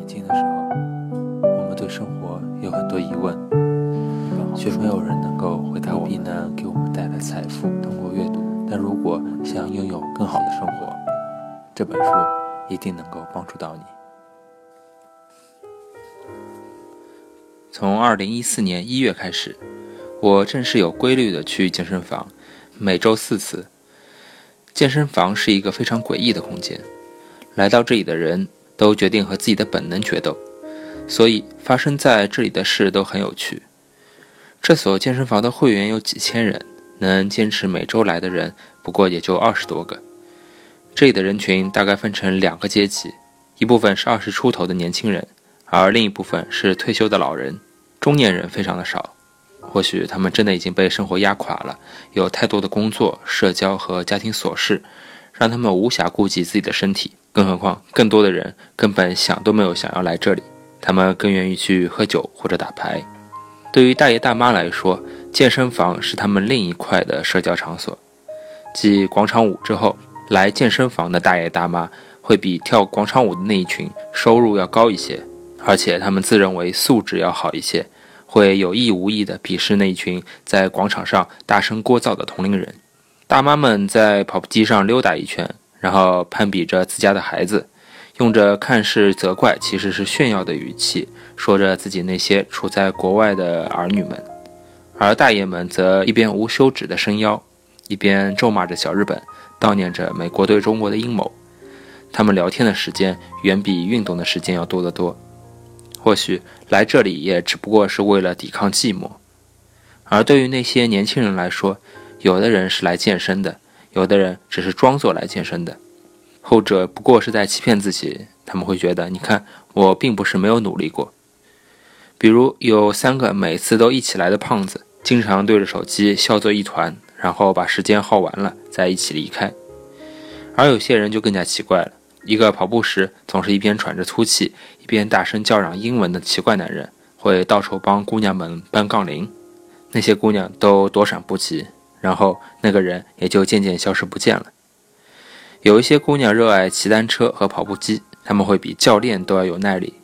年轻的时候，我们对生活有很多疑问，却没有人能够回答我们。能给我们带来财富，通过阅读。但如果想拥有更好的生活，这本书一定能够帮助到你。从二零一四年一月开始，我正式有规律的去健身房，每周四次。健身房是一个非常诡异的空间，来到这里的人。都决定和自己的本能决斗，所以发生在这里的事都很有趣。这所健身房的会员有几千人，能坚持每周来的人不过也就二十多个。这里的人群大概分成两个阶级，一部分是二十出头的年轻人，而另一部分是退休的老人。中年人非常的少，或许他们真的已经被生活压垮了，有太多的工作、社交和家庭琐事，让他们无暇顾及自己的身体。更何况，更多的人根本想都没有想要来这里，他们更愿意去喝酒或者打牌。对于大爷大妈来说，健身房是他们另一块的社交场所。继广场舞之后，来健身房的大爷大妈会比跳广场舞的那一群收入要高一些，而且他们自认为素质要好一些，会有意无意地鄙视那一群在广场上大声聒噪的同龄人。大妈们在跑步机上溜达一圈。然后攀比着自家的孩子，用着看似责怪，其实是炫耀的语气，说着自己那些处在国外的儿女们；而大爷们则一边无休止的伸腰，一边咒骂着小日本，悼念着美国对中国的阴谋。他们聊天的时间远比运动的时间要多得多。或许来这里也只不过是为了抵抗寂寞。而对于那些年轻人来说，有的人是来健身的。有的人只是装作来健身的，后者不过是在欺骗自己。他们会觉得，你看，我并不是没有努力过。比如有三个每次都一起来的胖子，经常对着手机笑作一团，然后把时间耗完了再一起离开。而有些人就更加奇怪了，一个跑步时总是一边喘着粗气，一边大声叫嚷英文的奇怪男人，会到处帮姑娘们搬杠铃，那些姑娘都躲闪不及。然后那个人也就渐渐消失不见了。有一些姑娘热爱骑单车和跑步机，他们会比教练都要有耐力，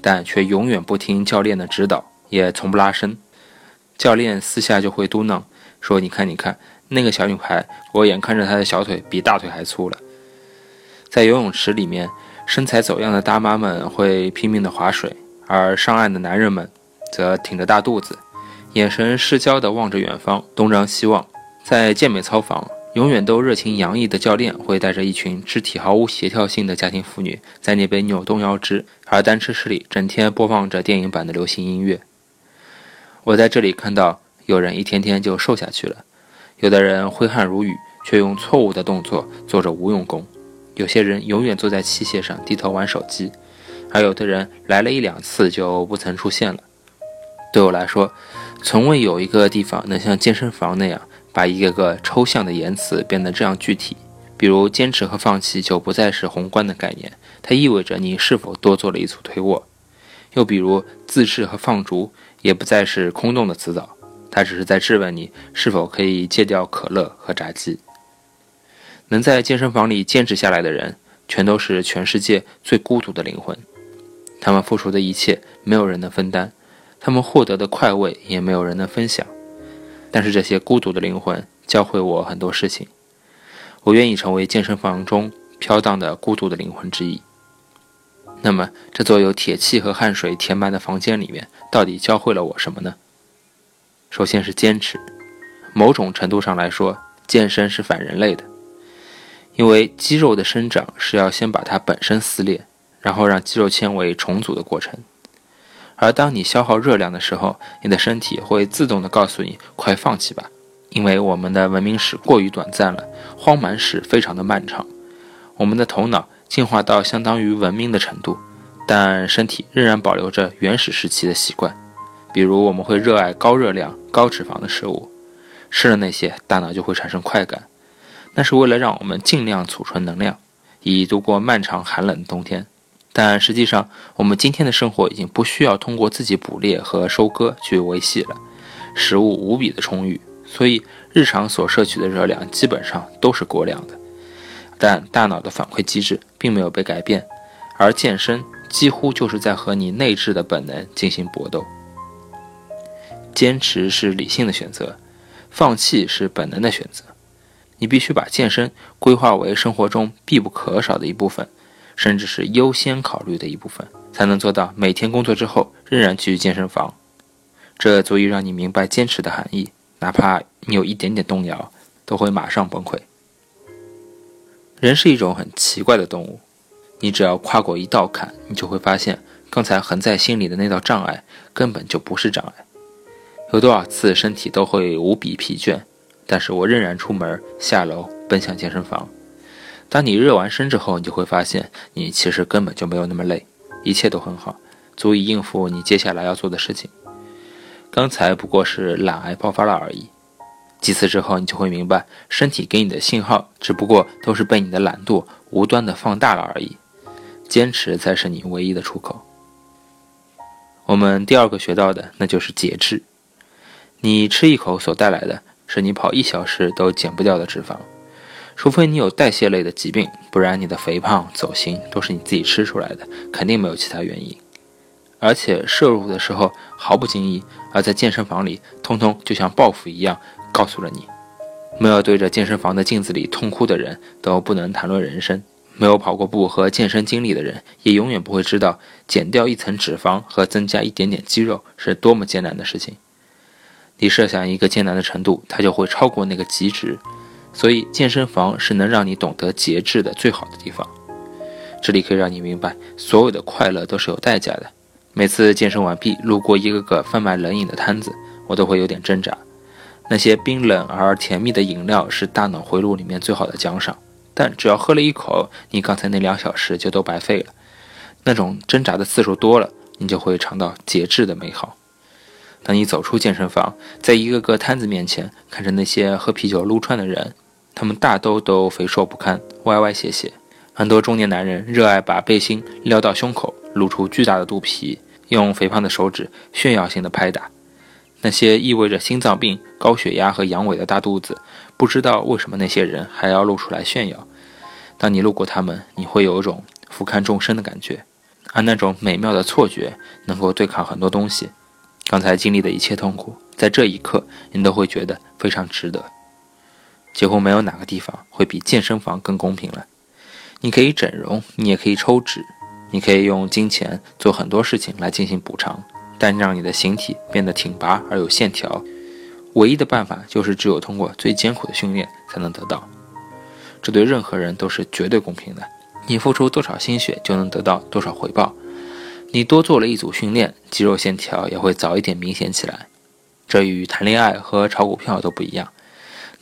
但却永远不听教练的指导，也从不拉伸。教练私下就会嘟囔说：“你看，你看，那个小女孩，我眼看着她的小腿比大腿还粗了。”在游泳池里面，身材走样的大妈们会拼命的划水，而上岸的男人们则挺着大肚子。眼神失焦地望着远方，东张西望。在健美操房，永远都热情洋溢的教练会带着一群肢体毫无协调性的家庭妇女在那边扭动腰肢，而单车室里整天播放着电影版的流行音乐。我在这里看到，有人一天天就瘦下去了，有的人挥汗如雨，却用错误的动作做着无用功；有些人永远坐在器械上低头玩手机，而有的人来了一两次就不曾出现了。对我来说，从未有一个地方能像健身房那样，把一个个抽象的言辞变得这样具体。比如，坚持和放弃就不再是宏观的概念，它意味着你是否多做了一组推卧；又比如，自制和放逐也不再是空洞的词藻，它只是在质问你是否可以戒掉可乐和炸鸡。能在健身房里坚持下来的人，全都是全世界最孤独的灵魂，他们付出的一切，没有人能分担。他们获得的快慰也没有人能分享，但是这些孤独的灵魂教会我很多事情。我愿意成为健身房中飘荡的孤独的灵魂之一。那么，这座由铁器和汗水填满的房间里面，到底教会了我什么呢？首先是坚持。某种程度上来说，健身是反人类的，因为肌肉的生长是要先把它本身撕裂，然后让肌肉纤维重组的过程。而当你消耗热量的时候，你的身体会自动的告诉你快放弃吧，因为我们的文明史过于短暂了，荒蛮史非常的漫长。我们的头脑进化到相当于文明的程度，但身体仍然保留着原始时期的习惯，比如我们会热爱高热量、高脂肪的食物，吃了那些，大脑就会产生快感，那是为了让我们尽量储存能量，以度过漫长寒冷的冬天。但实际上，我们今天的生活已经不需要通过自己捕猎和收割去维系了，食物无比的充裕，所以日常所摄取的热量基本上都是过量的。但大脑的反馈机制并没有被改变，而健身几乎就是在和你内置的本能进行搏斗。坚持是理性的选择，放弃是本能的选择。你必须把健身规划为生活中必不可少的一部分，甚至是优先考虑的一部分，才能做到每天工作之后仍然去健身房。这足以让你明白坚持的含义，哪怕你有一点点动摇，都会马上崩溃。人是一种很奇怪的动物，你只要跨过一道坎，你就会发现刚才横在心里的那道障碍根本就不是障碍。有多少次身体都会无比疲倦，但是我仍然出门下楼奔向健身房。当你热完身之后，你就会发现你其实根本就没有那么累，一切都很好，足以应付你接下来要做的事情。刚才不过是懒癌爆发了而已，几次之后，你就会明白，身体给你的信号只不过都是被你的懒惰无端的放大了而已。坚持才是你唯一的出口。我们第二个学到的，那就是节制。你吃一口所带来的是你跑一小时都减不掉的脂肪，除非你有代谢类的疾病，不然你的肥胖、走形都是你自己吃出来的，肯定没有其他原因。而且摄入的时候毫不经意，而在健身房里，通通就像报复一样告诉了你。没有对着健身房的镜子里痛哭的人，都不能谈论人生；没有跑过步和健身经历的人，也永远不会知道减掉一层脂肪和增加一点点肌肉是多么艰难的事情。你设想一个艰难的程度，它就会超过那个极值。所以，健身房是能让你懂得节制的最好的地方。这里可以让你明白，所有的快乐都是有代价的。每次健身完毕，路过一个个贩卖冷饮的摊子，我都会有点挣扎。那些冰冷而甜蜜的饮料是大脑回路里面最好的奖赏，但只要喝了一口，你刚才那两小时就都白费了。那种挣扎的次数多了，你就会尝到节制的美好。当你走出健身房，在一个个摊子面前看着那些喝啤酒撸串的人，他们大都都肥瘦不堪，歪歪斜斜。很多中年男人热爱把背心撩到胸口，露出巨大的肚皮，用肥胖的手指炫耀性的拍打。那些意味着心脏病、高血压和阳痿的大肚子，不知道为什么那些人还要露出来炫耀。当你路过他们，你会有一种俯瞰众生的感觉，而那种美妙的错觉能够对抗很多东西。刚才经历的一切痛苦，在这一刻，你都会觉得非常值得。几乎没有哪个地方会比健身房更公平了。你可以整容，你也可以抽脂，你可以用金钱做很多事情来进行补偿，但让你的形体变得挺拔而有线条，唯一的办法就是只有通过最艰苦的训练才能得到。这对任何人都是绝对公平的。你付出多少心血，就能得到多少回报。你多做了一组训练，肌肉线条也会早一点明显起来。这与谈恋爱和炒股票都不一样。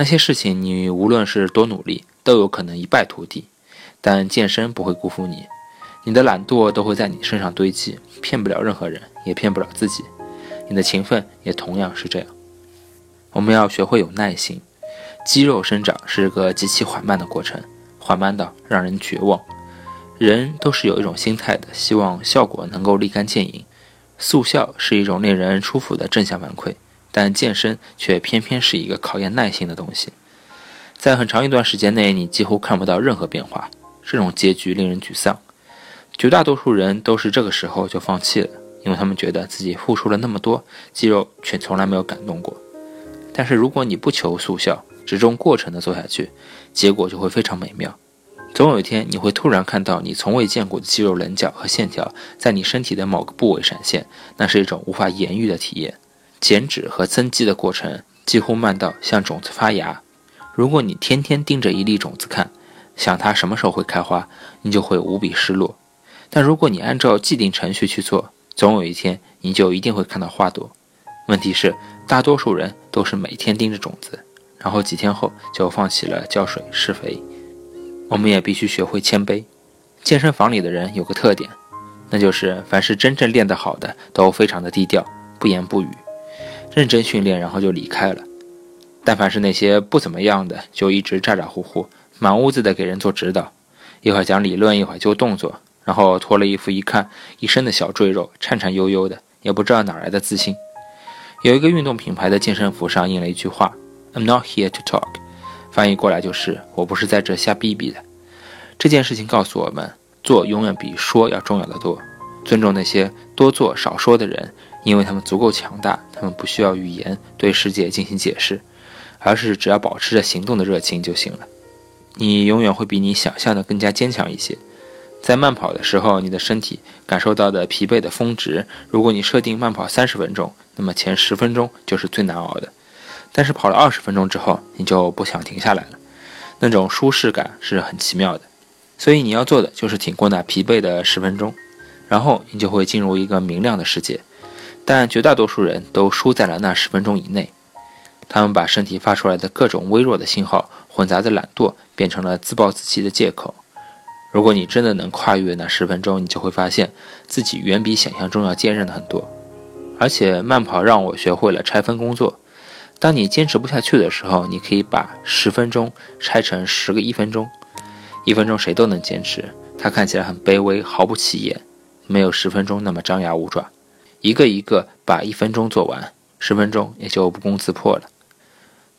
那些事情你无论是多努力，都有可能一败涂地。但健身不会辜负你，你的懒惰都会在你身上堆积，骗不了任何人，也骗不了自己。你的勤奋也同样是这样。我们要学会有耐心。肌肉生长是个极其缓慢的过程，缓慢到让人绝望。人都是有一种心态的，希望效果能够立竿见影。速效是一种令人舒服的正向反馈，但健身却偏偏是一个考验耐心的东西。在很长一段时间内，你几乎看不到任何变化，这种结局令人沮丧。绝大多数人都是这个时候就放弃了，因为他们觉得自己付出了那么多，肌肉却从来没有感动过。但是如果你不求速效，只重过程的做下去，结果就会非常美妙。总有一天，你会突然看到你从未见过的肌肉棱角和线条在你身体的某个部位闪现，那是一种无法言喻的体验。减脂和增肌的过程几乎慢到像种子发芽。如果你天天盯着一粒种子看，想它什么时候会开花，你就会无比失落。但如果你按照既定程序去做，总有一天你就一定会看到花朵。问题是，大多数人都是每天盯着种子，然后几天后就放弃了浇水施肥。我们也必须学会谦卑。健身房里的人有个特点，那就是凡是真正练得好的，都非常的低调，不言不语，认真训练，然后就离开了。但凡是那些不怎么样的，就一直咋咋呼呼，满屋子的给人做指导，一会儿讲理论，一会儿就动作，然后脱了衣服一看，一身的小赘肉，颤颤悠悠的，也不知道哪来的自信。有一个运动品牌的健身服上印了一句话：“I'm not here to talk。”翻译过来就是“我不是在这瞎逼逼的”。这件事情告诉我们，做永远比说要重要的多。尊重那些多做少说的人，因为他们足够强大，他们不需要语言对世界进行解释，而是只要保持着行动的热情就行了。你永远会比你想象的更加坚强一些。在慢跑的时候，你的身体感受到的疲惫的峰值，如果你设定慢跑三十分钟，那么前十分钟就是最难熬的。但是跑了二十分钟之后，你就不想停下来了，那种舒适感是很奇妙的。所以你要做的就是挺过那疲惫的十分钟，然后你就会进入一个明亮的世界。但绝大多数人都输在了那十分钟以内，他们把身体发出来的各种微弱的信号混杂着懒惰，变成了自暴自弃的借口。如果你真的能跨越那十分钟，你就会发现自己远比想象中要坚韧的很多。而且慢跑让我学会了拆分工作。当你坚持不下去的时候，你可以把十分钟拆成十个一分钟。一分钟谁都能坚持，它看起来很卑微，毫不起眼，没有十分钟那么张牙舞爪。一个一个把一分钟做完，十分钟也就不攻自破了。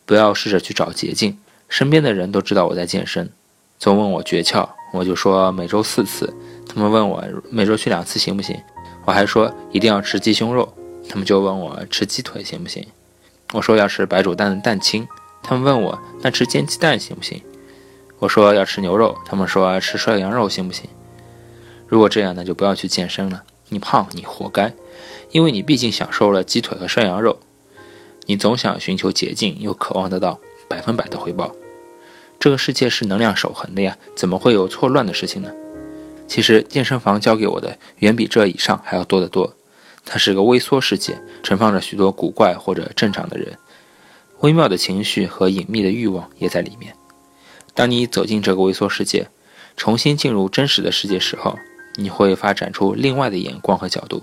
不要试着去找捷径，身边的人都知道我在健身，总问我诀窍，我就说每周四次。他们问我每周去两次行不行，我还说一定要吃鸡胸肉。他们就问我吃鸡腿行不行，我说要吃白煮蛋的蛋清。他们问我那吃煎鸡蛋行不行？我说要吃牛肉，他们说吃涮羊肉行不行？如果这样，那就不要去健身了。你胖，你活该，因为你毕竟享受了鸡腿和涮羊肉。你总想寻求捷径，又渴望得到百分百的回报。这个世界是能量守恒的呀，怎么会有错乱的事情呢？其实健身房教给我的远比这以上还要多得多。它是个微缩世界，盛放着许多古怪或者正常的人，微妙的情绪和隐秘的欲望也在里面。当你走进这个微缩世界，重新进入真实的世界时候，你会发展出另外的眼光和角度。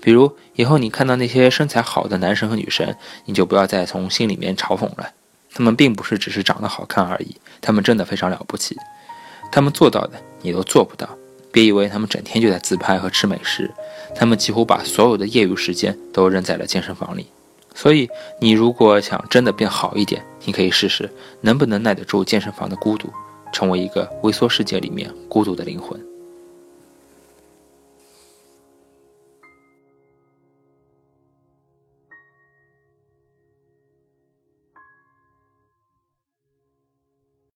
比如，以后你看到那些身材好的男神和女神，你就不要再从心里面嘲讽了。他们并不是只是长得好看而已，他们真的非常了不起。他们做到的，你都做不到。别以为他们整天就在自拍和吃美食，他们几乎把所有的业余时间都扔在了健身房里。所以，你如果想真的变好一点，你可以试试能不能耐得住健身房的孤独，成为一个微缩世界里面孤独的灵魂。